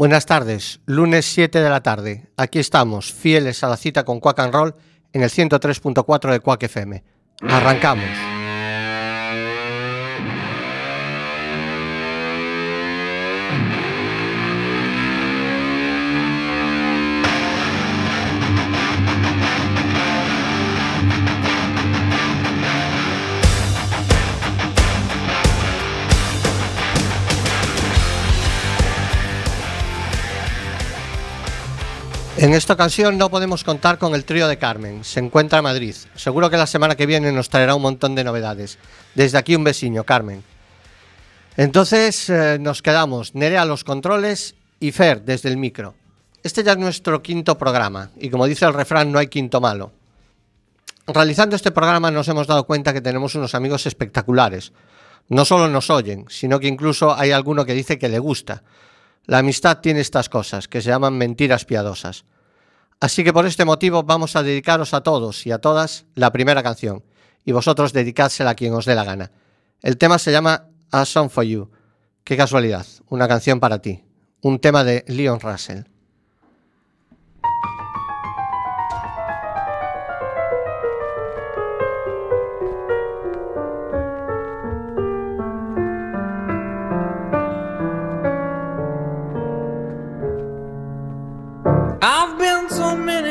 Buenas tardes, lunes 7 de la tarde. Aquí estamos, fieles a la cita con Quack and Roll en el 103.4 de Quack FM. Arrancamos. En esta ocasión no podemos contar con el trío de Carmen. Se encuentra en Madrid. Seguro que la semana que viene nos traerá un montón de novedades. Desde aquí un vecino, Carmen. Entonces eh, nos quedamos Nerea a los controles y Fer desde el micro. Este ya es nuestro quinto programa y como dice el refrán no hay quinto malo. Realizando este programa nos hemos dado cuenta que tenemos unos amigos espectaculares. No solo nos oyen, sino que incluso hay alguno que dice que le gusta. La amistad tiene estas cosas, que se llaman mentiras piadosas. Así que por este motivo vamos a dedicaros a todos y a todas la primera canción, y vosotros dedicádsela a quien os dé la gana. El tema se llama A Song for You. Qué casualidad, una canción para ti. Un tema de Leon Russell.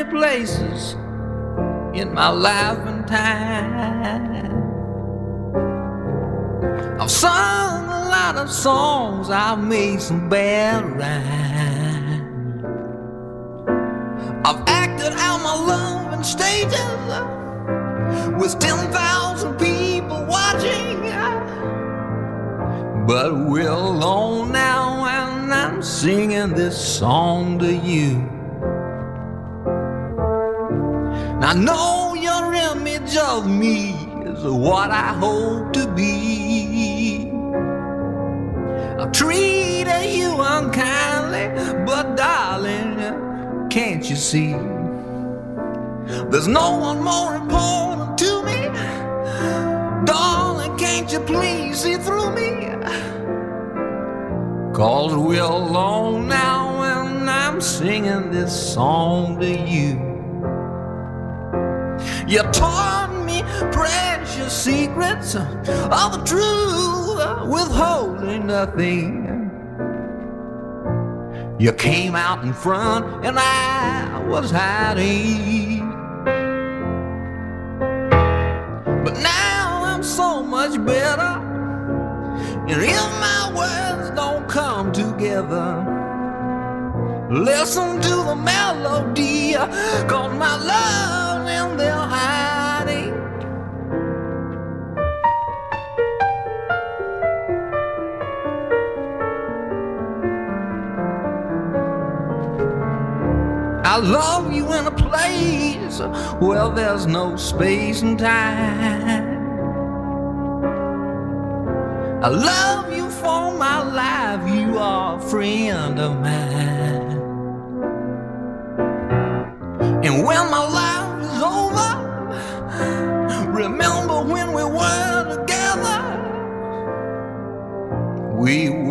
Places in my life and time. I've sung a lot of songs, I've made some bad rhymes. I've acted out my love in stages with 10,000 people watching. But we're alone now, and I'm singing this song to you. I know your image of me is what I hope to be. I've treated you unkindly, but darling, can't you see? There's no one more important to me. Darling, can't you please see through me? Cause we're alone now, and I'm singing this song to you. You taught me precious secrets of the truth, withholding nothing. You came out in front, and I was hiding. But now I'm so much better, and if my words don't come together. Listen to the melody, cause my love I love you in a place where there's no space and time. I love you for my life, you are a friend of mine.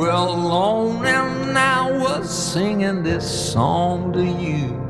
Were alone and I was singing this song to you.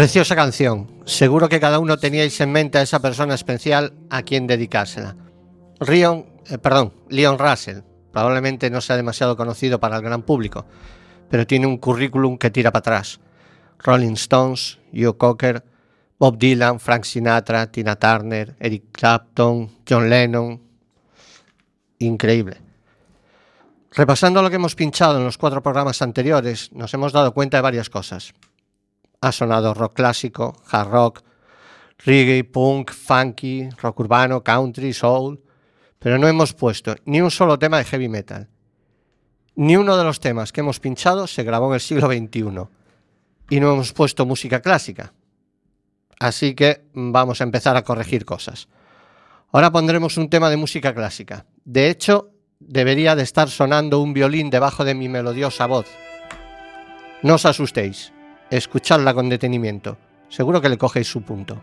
Preciosa canción. Seguro que cada uno teníais en mente a esa persona especial a quien dedicársela. Rion, eh, perdón, Leon Russell. Probablemente no sea demasiado conocido para el gran público, pero tiene un currículum que tira para atrás. Rolling Stones, Joe Cocker, Bob Dylan, Frank Sinatra, Tina Turner, Eric Clapton, John Lennon. Increíble. Repasando lo que hemos pinchado en los cuatro programas anteriores, nos hemos dado cuenta de varias cosas. Ha sonado rock clásico, hard rock, reggae, punk, funky, rock urbano, country, soul, pero no hemos puesto ni un solo tema de heavy metal. Ni uno de los temas que hemos pinchado se grabó en el siglo XXI. Y no hemos puesto música clásica. Así que vamos a empezar a corregir cosas. Ahora pondremos un tema de música clásica. De hecho, debería de estar sonando un violín debajo de mi melodiosa voz. No os asustéis, escuchadla con detenimiento. Seguro que le cogéis su punto.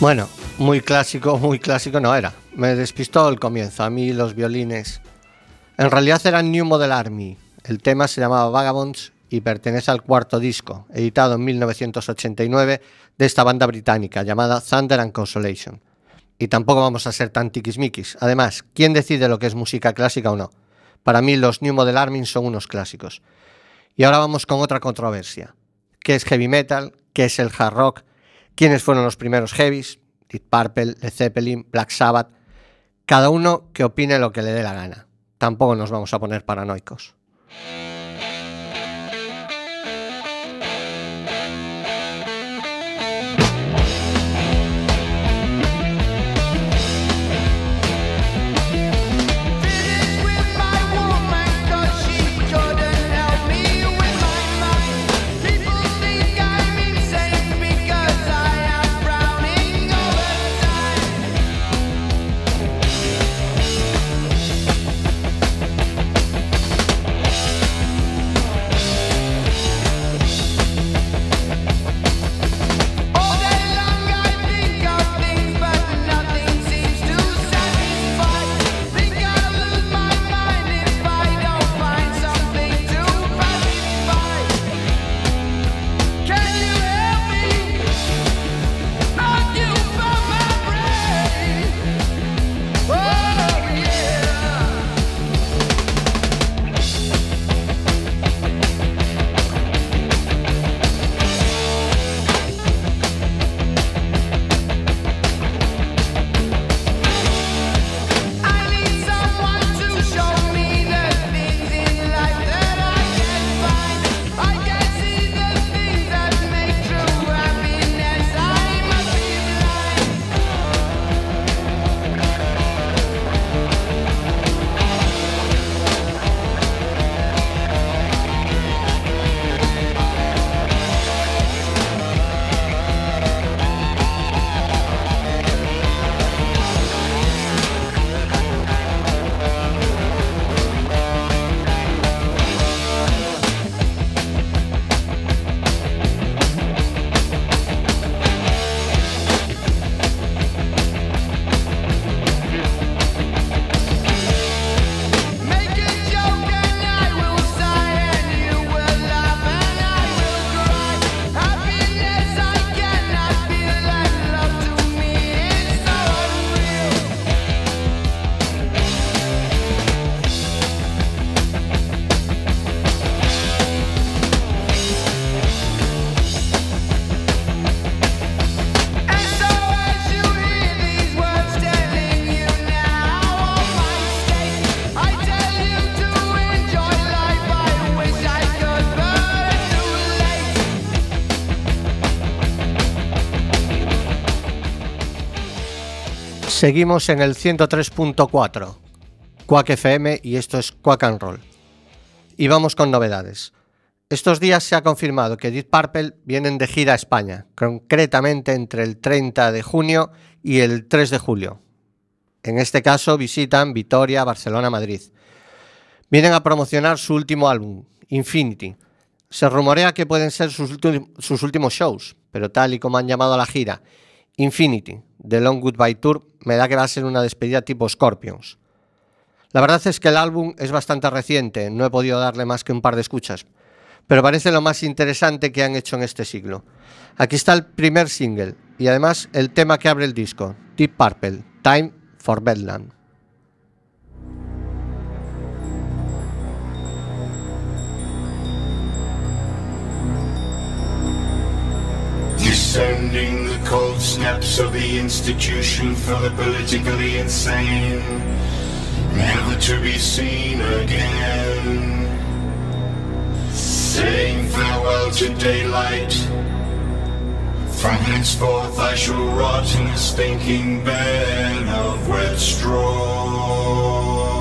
Bueno, muy clásico, muy clásico no era. Me despistó el comienzo. A mí los violines. En realidad eran New Model Army. El tema se llamaba Vagabonds y pertenece al cuarto disco, editado en 1989, de esta banda británica llamada Thunder and Consolation. Y tampoco vamos a ser tan tiquismiquis. Además, ¿quién decide lo que es música clásica o no? Para mí los New Model Army son unos clásicos. Y ahora vamos con otra controversia. ¿Qué es heavy metal? ¿Qué es el hard rock? ¿Quiénes fueron los primeros heavies? Deep Purple, Led Zeppelin, Black Sabbath. Cada uno que opine lo que le dé la gana. Tampoco nos vamos a poner paranoicos. Seguimos en el 103.4, Quack FM y esto es Quack and Roll. Y vamos con novedades. Estos días se ha confirmado que Deep Purple vienen de gira a España, concretamente entre el 30 de junio y el 3 de julio. En este caso visitan Vitoria, Barcelona, Madrid. Vienen a promocionar su último álbum, Infinity. Se rumorea que pueden ser sus, sus últimos shows, pero tal y como han llamado a la gira, Infinity, The Long Goodbye Tour, me da que va a ser una despedida tipo Scorpions. La verdad es que el álbum es bastante reciente, no he podido darle más que un par de escuchas, pero parece lo más interesante que han hecho en este siglo. Aquí está el primer single y además el tema que abre el disco, Deep Purple, Time for Bedlam. Descending the cold steps of the institution for the politically insane, never to be seen again. Saying farewell to daylight. From henceforth I shall rot in a stinking bed of wet straw.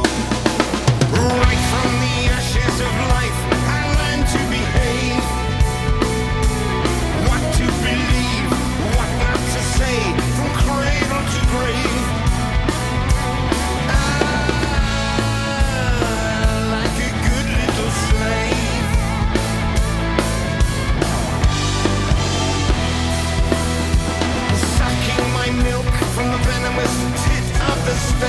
promised it of the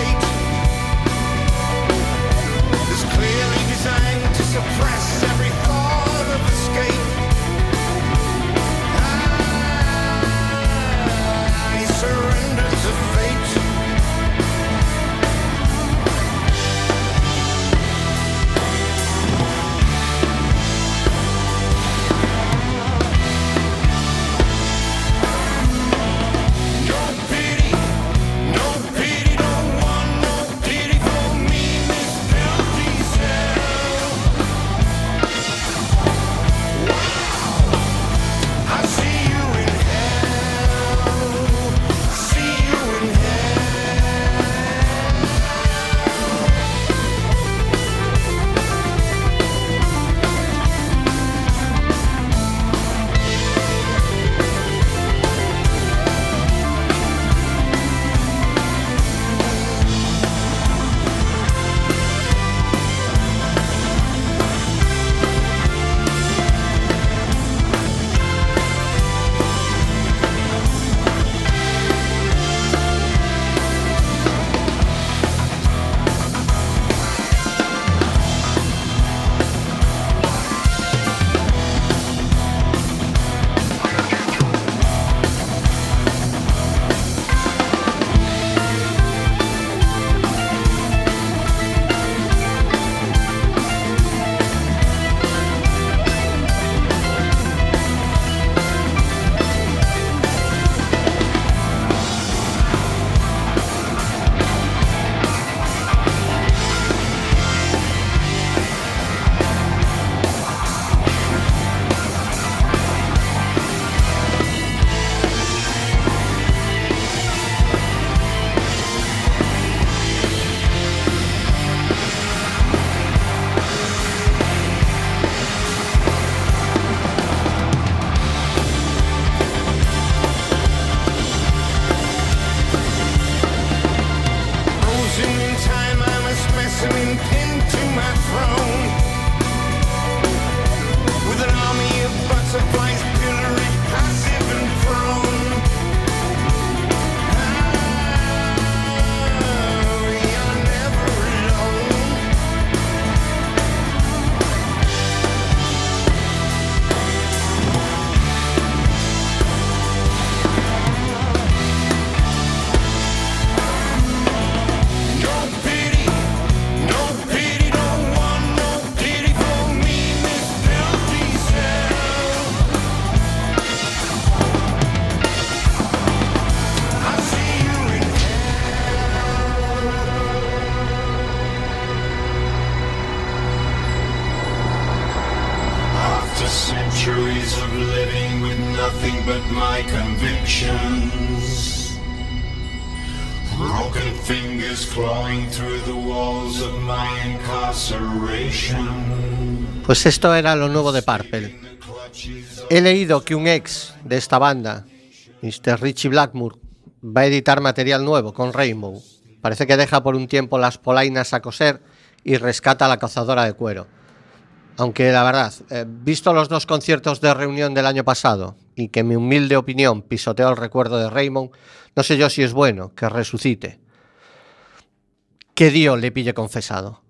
Pues esto era lo nuevo de Purple. He leído que un ex de esta banda, Mr. Richie Blackmore, va a editar material nuevo con Rainbow. Parece que deja por un tiempo las polainas a coser y rescata a la cazadora de cuero. Aunque la verdad, eh, visto los dos conciertos de reunión del año pasado y que mi humilde opinión pisoteó el recuerdo de Raymond, no sé yo si es bueno que resucite. Que Dios le pille confesado.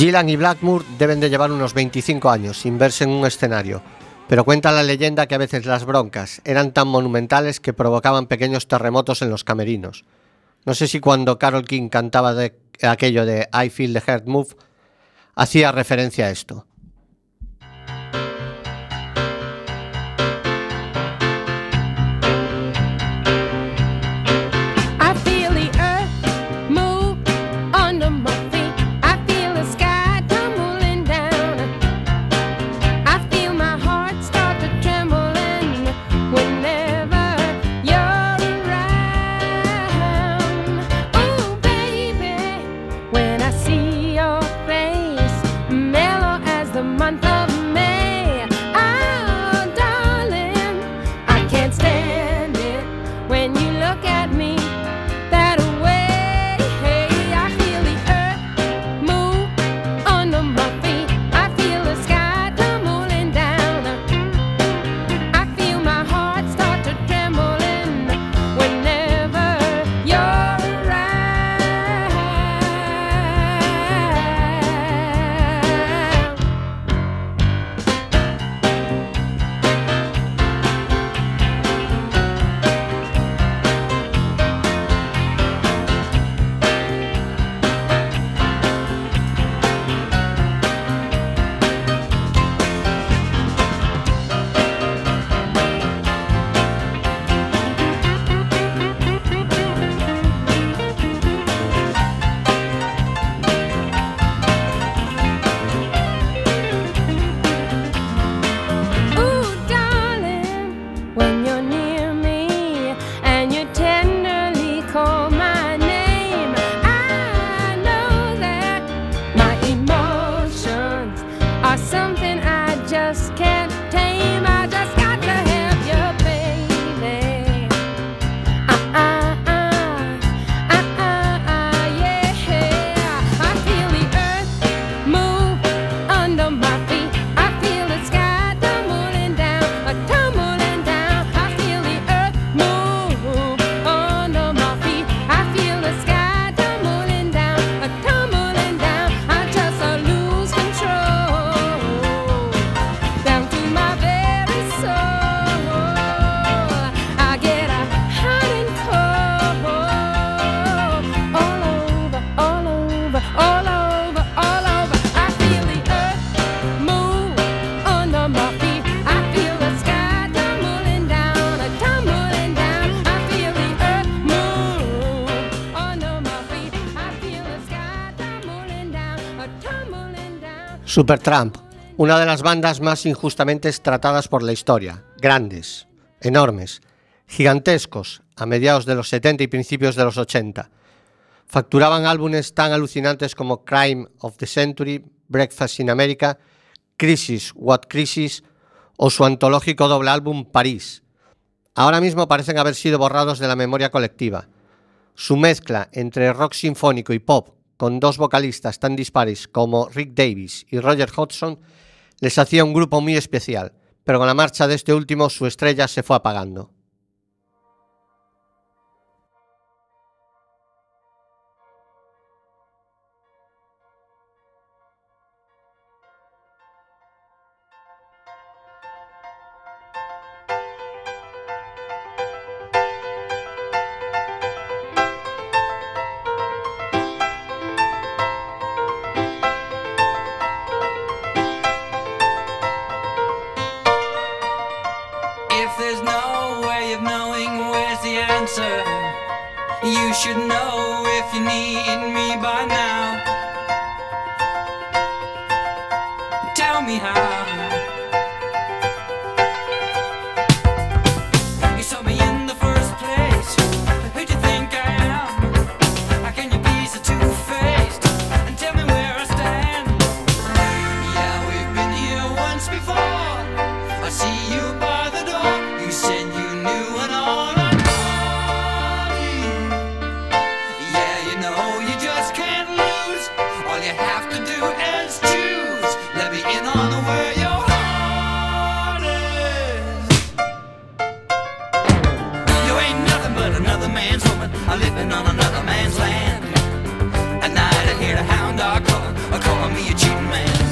Gillan y Blackmore deben de llevar unos 25 años sin verse en un escenario, pero cuenta la leyenda que a veces las broncas eran tan monumentales que provocaban pequeños terremotos en los camerinos. No sé si cuando Carol King cantaba aquello de I Feel the Heart Move hacía referencia a esto. Supertramp, una de las bandas más injustamente tratadas por la historia. Grandes, enormes, gigantescos, a mediados de los 70 y principios de los 80. Facturaban álbumes tan alucinantes como Crime of the Century, Breakfast in America, Crisis, What Crisis o su antológico doble álbum París. Ahora mismo parecen haber sido borrados de la memoria colectiva. Su mezcla entre rock sinfónico y pop, con dos vocalistas tan dispares como Rick Davis y Roger Hodgson, les hacía un grupo muy especial, pero con la marcha de este último su estrella se fue apagando. Woman, living on another man's land. At night I hear the hound dog calling calling me a cheating man.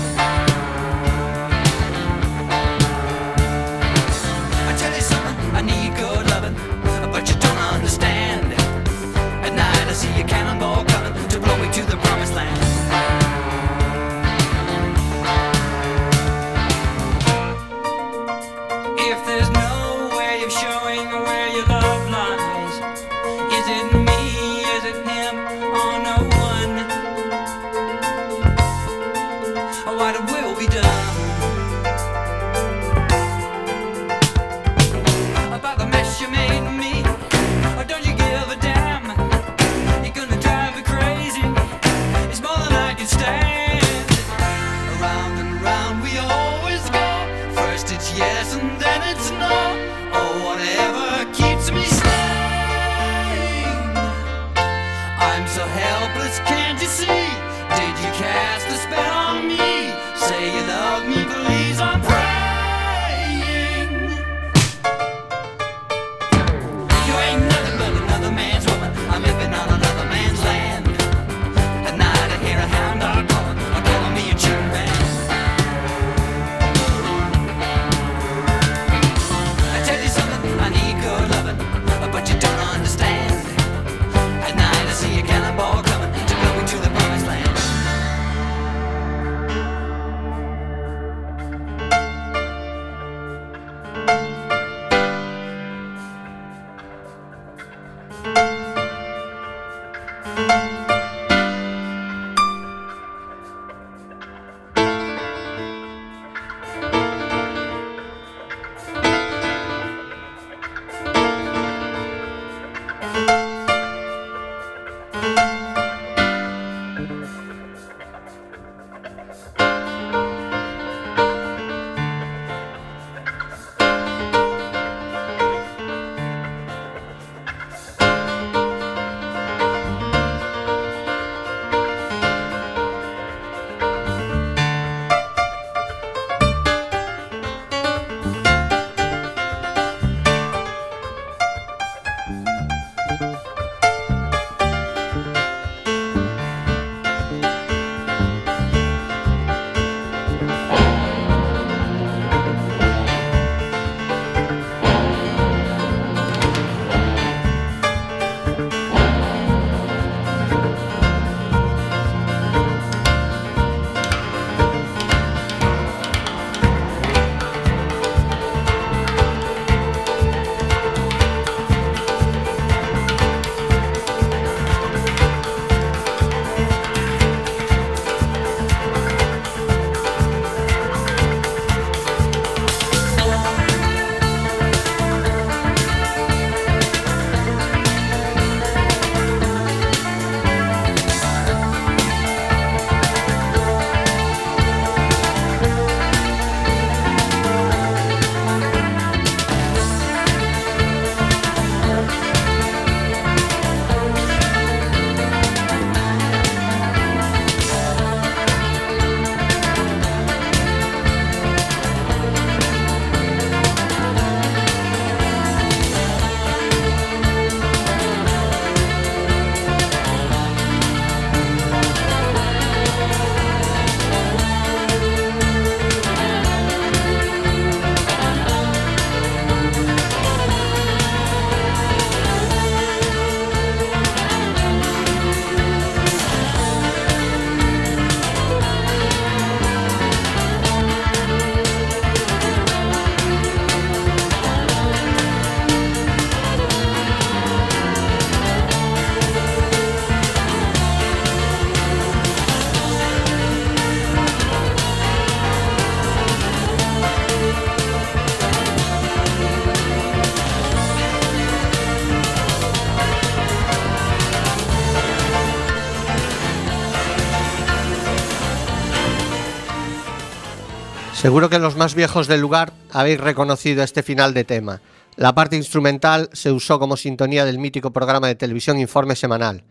Seguro que los más viejos del lugar habéis reconocido este final de tema. La parte instrumental se usó como sintonía del mítico programa de televisión Informe Semanal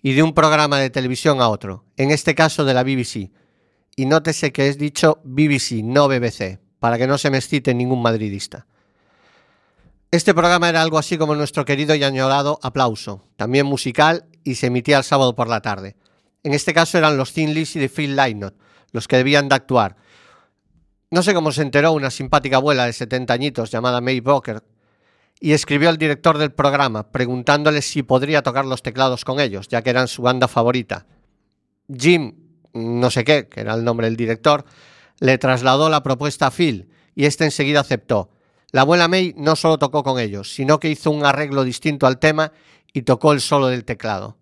y de un programa de televisión a otro, en este caso de la BBC. Y nótese que es dicho BBC, no BBC, para que no se me excite ningún madridista. Este programa era algo así como nuestro querido y añorado Aplauso, también musical y se emitía el sábado por la tarde. En este caso eran los Thin Lizzy de Phil Lynott los que debían de actuar. No sé cómo se enteró una simpática abuela de 70 añitos llamada May Boker y escribió al director del programa preguntándole si podría tocar los teclados con ellos, ya que eran su banda favorita. Jim, no sé qué, que era el nombre del director, le trasladó la propuesta a Phil y este enseguida aceptó. La abuela May no solo tocó con ellos, sino que hizo un arreglo distinto al tema y tocó el solo del teclado.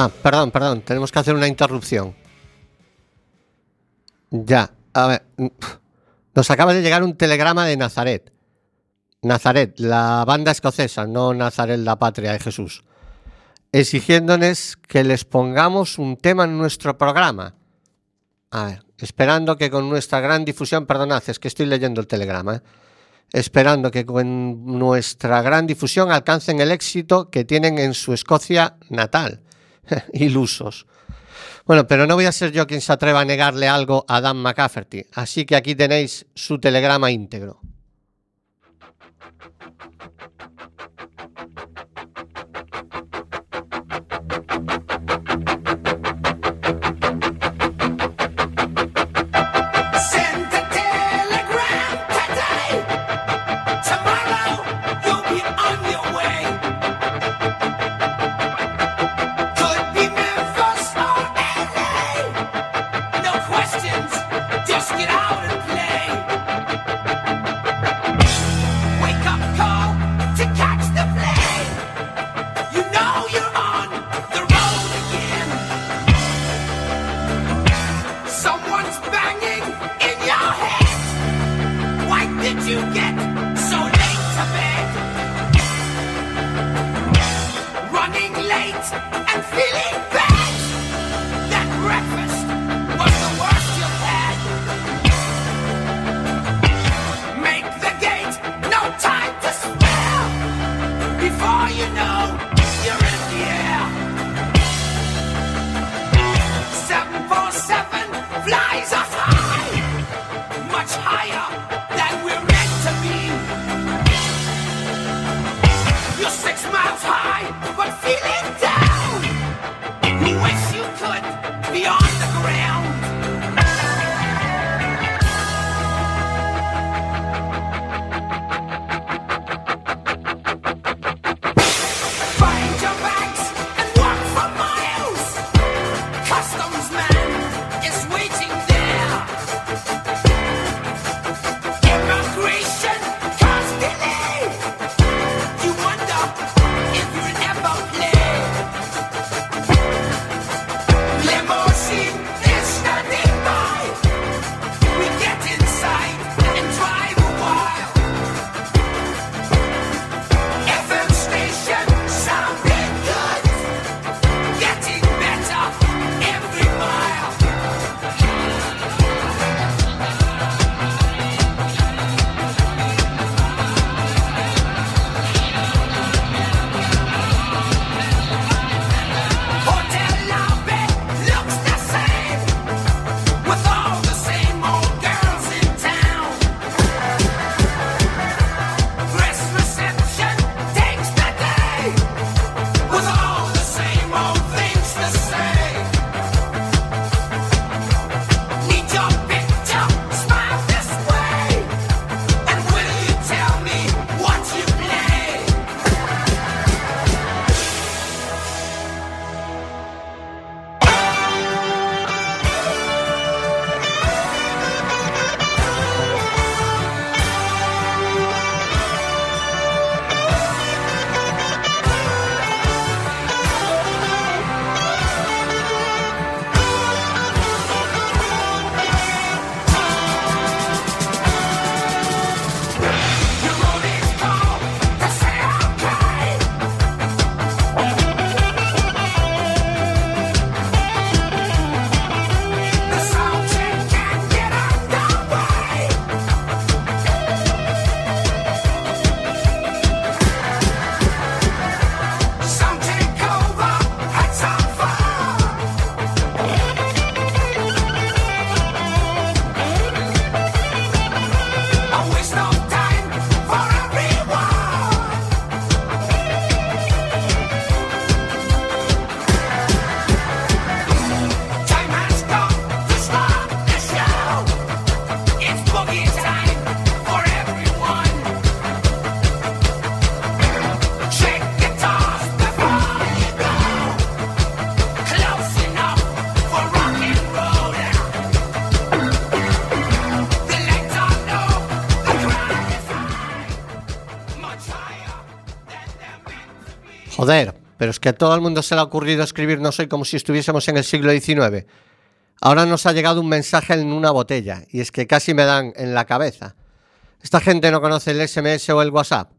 Ah, perdón, perdón, tenemos que hacer una interrupción. Ya, a ver. mm, Nos acaba de llegar un telegrama de Nazaret. Nazaret, la banda escocesa, no Nazaret, la patria de Jesús. Exigiéndonos que les pongamos un tema en nuestro programa. A ver, esperando que con nuestra gran difusión, perdonad, es que estoy leyendo el telegrama, ¿eh? esperando que con nuestra gran difusión alcancen el éxito que tienen en su Escocia natal. Ilusos. Bueno, pero no voy a ser yo quien se atreva a negarle algo a Dan McCafferty, así que aquí tenéis su telegrama íntegro. Joder, pero es que a todo el mundo se le ha ocurrido escribirnos hoy como si estuviésemos en el siglo XIX. Ahora nos ha llegado un mensaje en una botella, y es que casi me dan en la cabeza. Esta gente no conoce el SMS o el WhatsApp.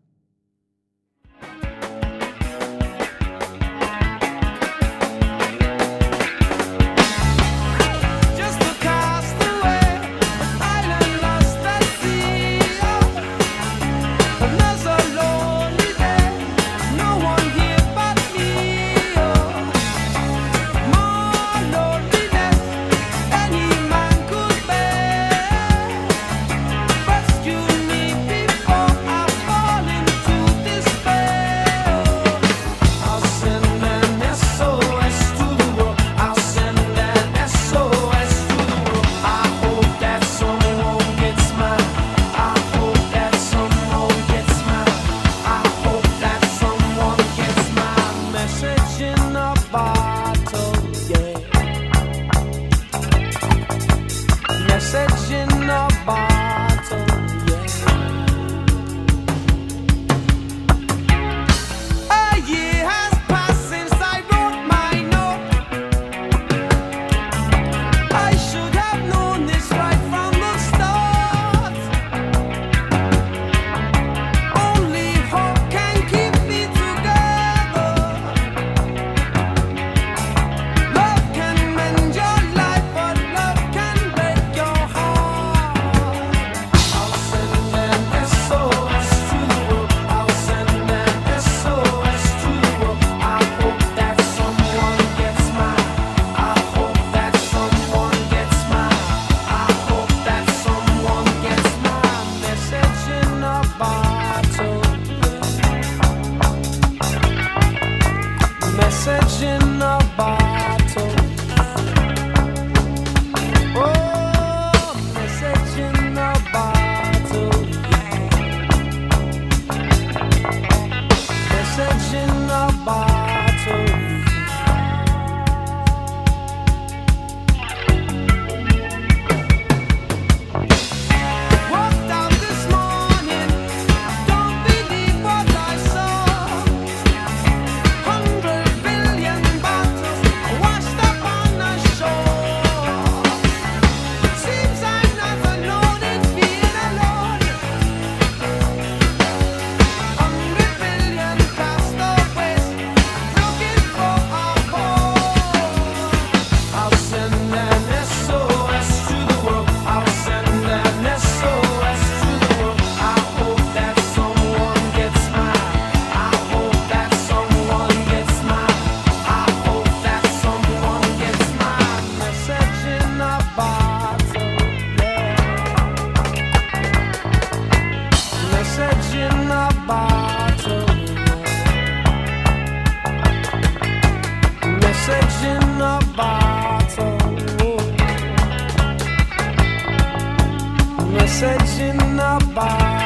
in a bar.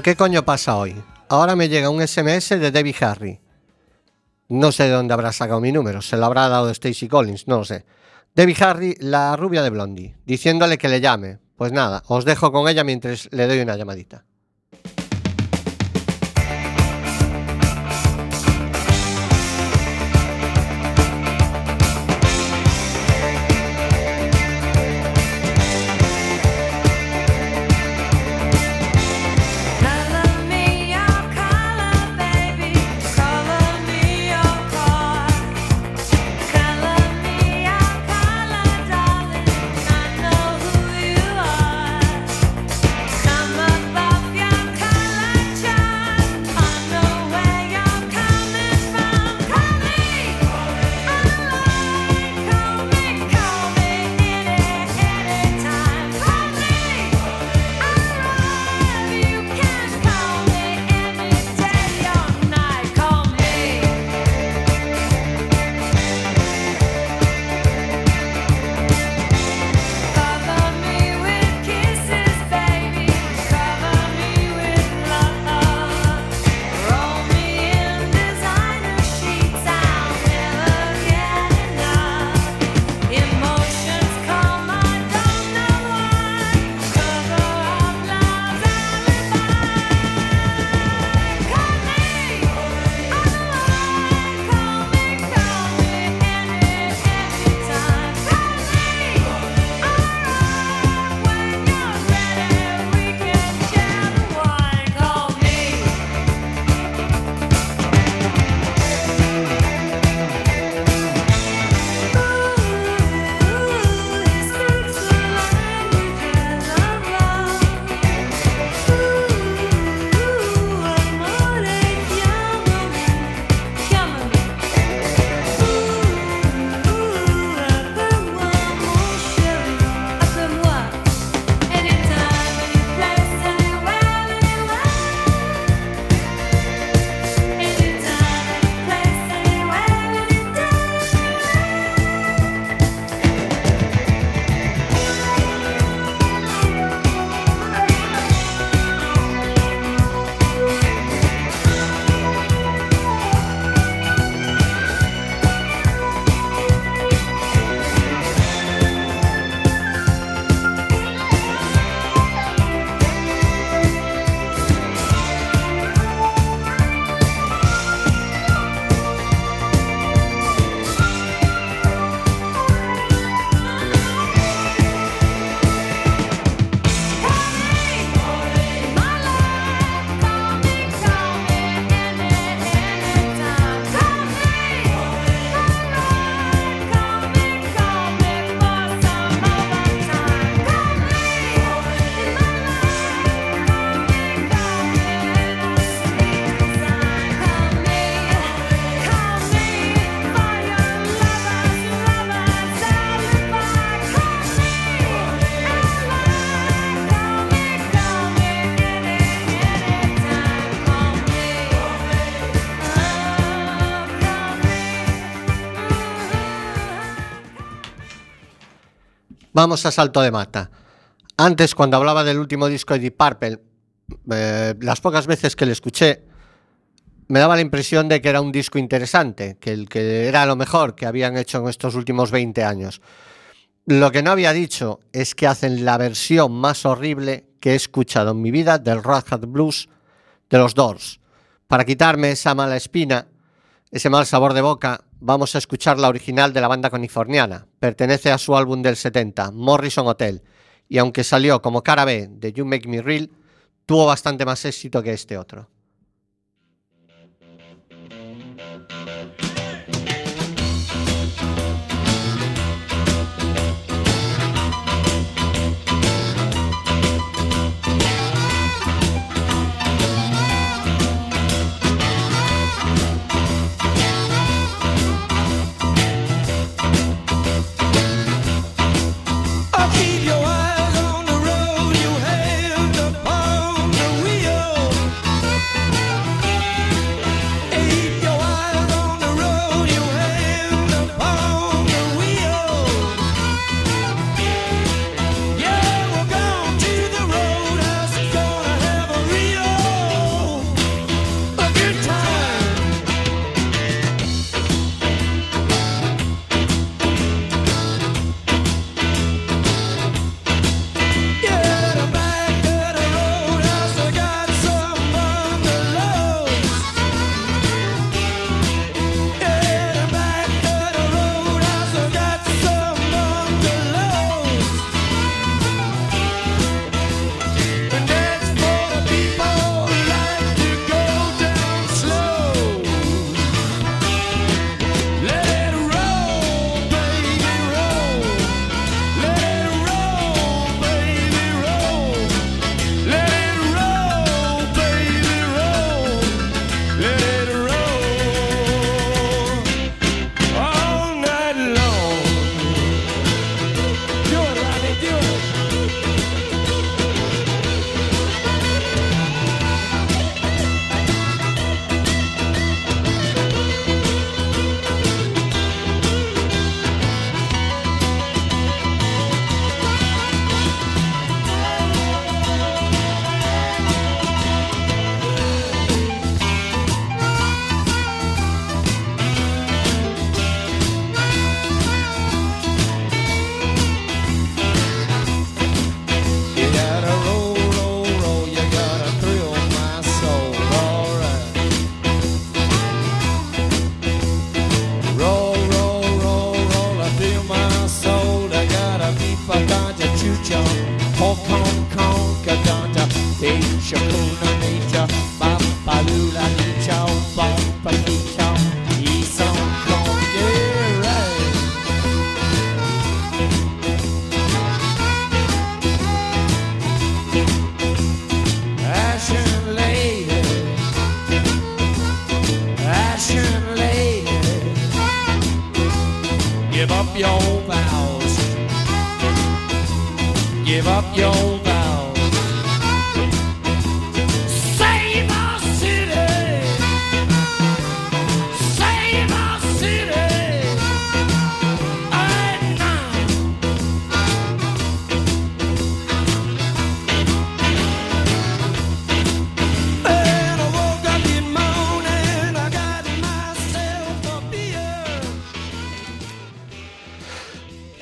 Pero ¿qué coño pasa hoy? Ahora me llega un SMS de Debbie Harry. No sé de dónde habrá sacado mi número, se lo habrá dado Stacy Collins, no lo sé. Debbie Harry, la rubia de Blondie, diciéndole que le llame. Pues nada, os dejo con ella mientras le doy una llamadita. Vamos a salto de mata. Antes, cuando hablaba del último disco de Deep Purple, eh, las pocas veces que le escuché, me daba la impresión de que era un disco interesante, que, el, que era lo mejor que habían hecho en estos últimos 20 años. Lo que no había dicho es que hacen la versión más horrible que he escuchado en mi vida del Red Hat Blues de los Doors. Para quitarme esa mala espina, ese mal sabor de boca, vamos a escuchar la original de la banda californiana. Pertenece a su álbum del 70, Morrison Hotel, y aunque salió como cara B de You Make Me Real, tuvo bastante más éxito que este otro.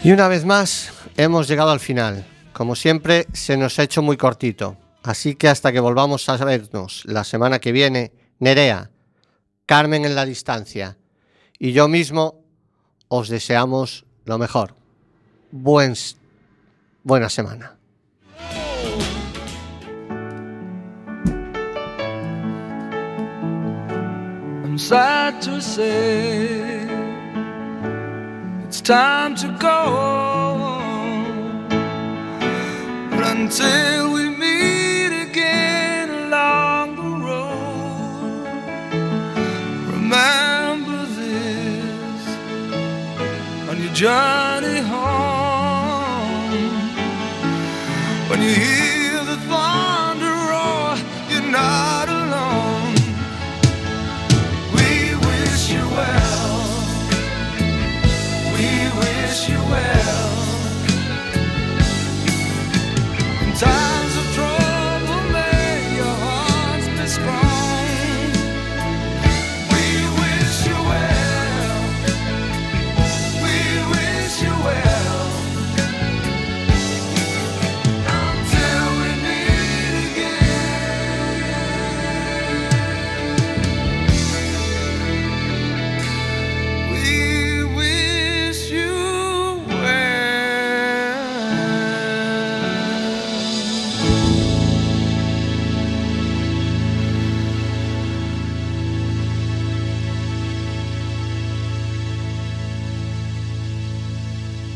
Y una vez más, hemos llegado al final. Como siempre, se nos ha hecho muy cortito. Así que hasta que volvamos a vernos la semana que viene, Nerea, Carmen en la distancia y yo mismo os deseamos lo mejor. Buen, buena semana. It's time to go. But until we meet again along the road, remember this on your journey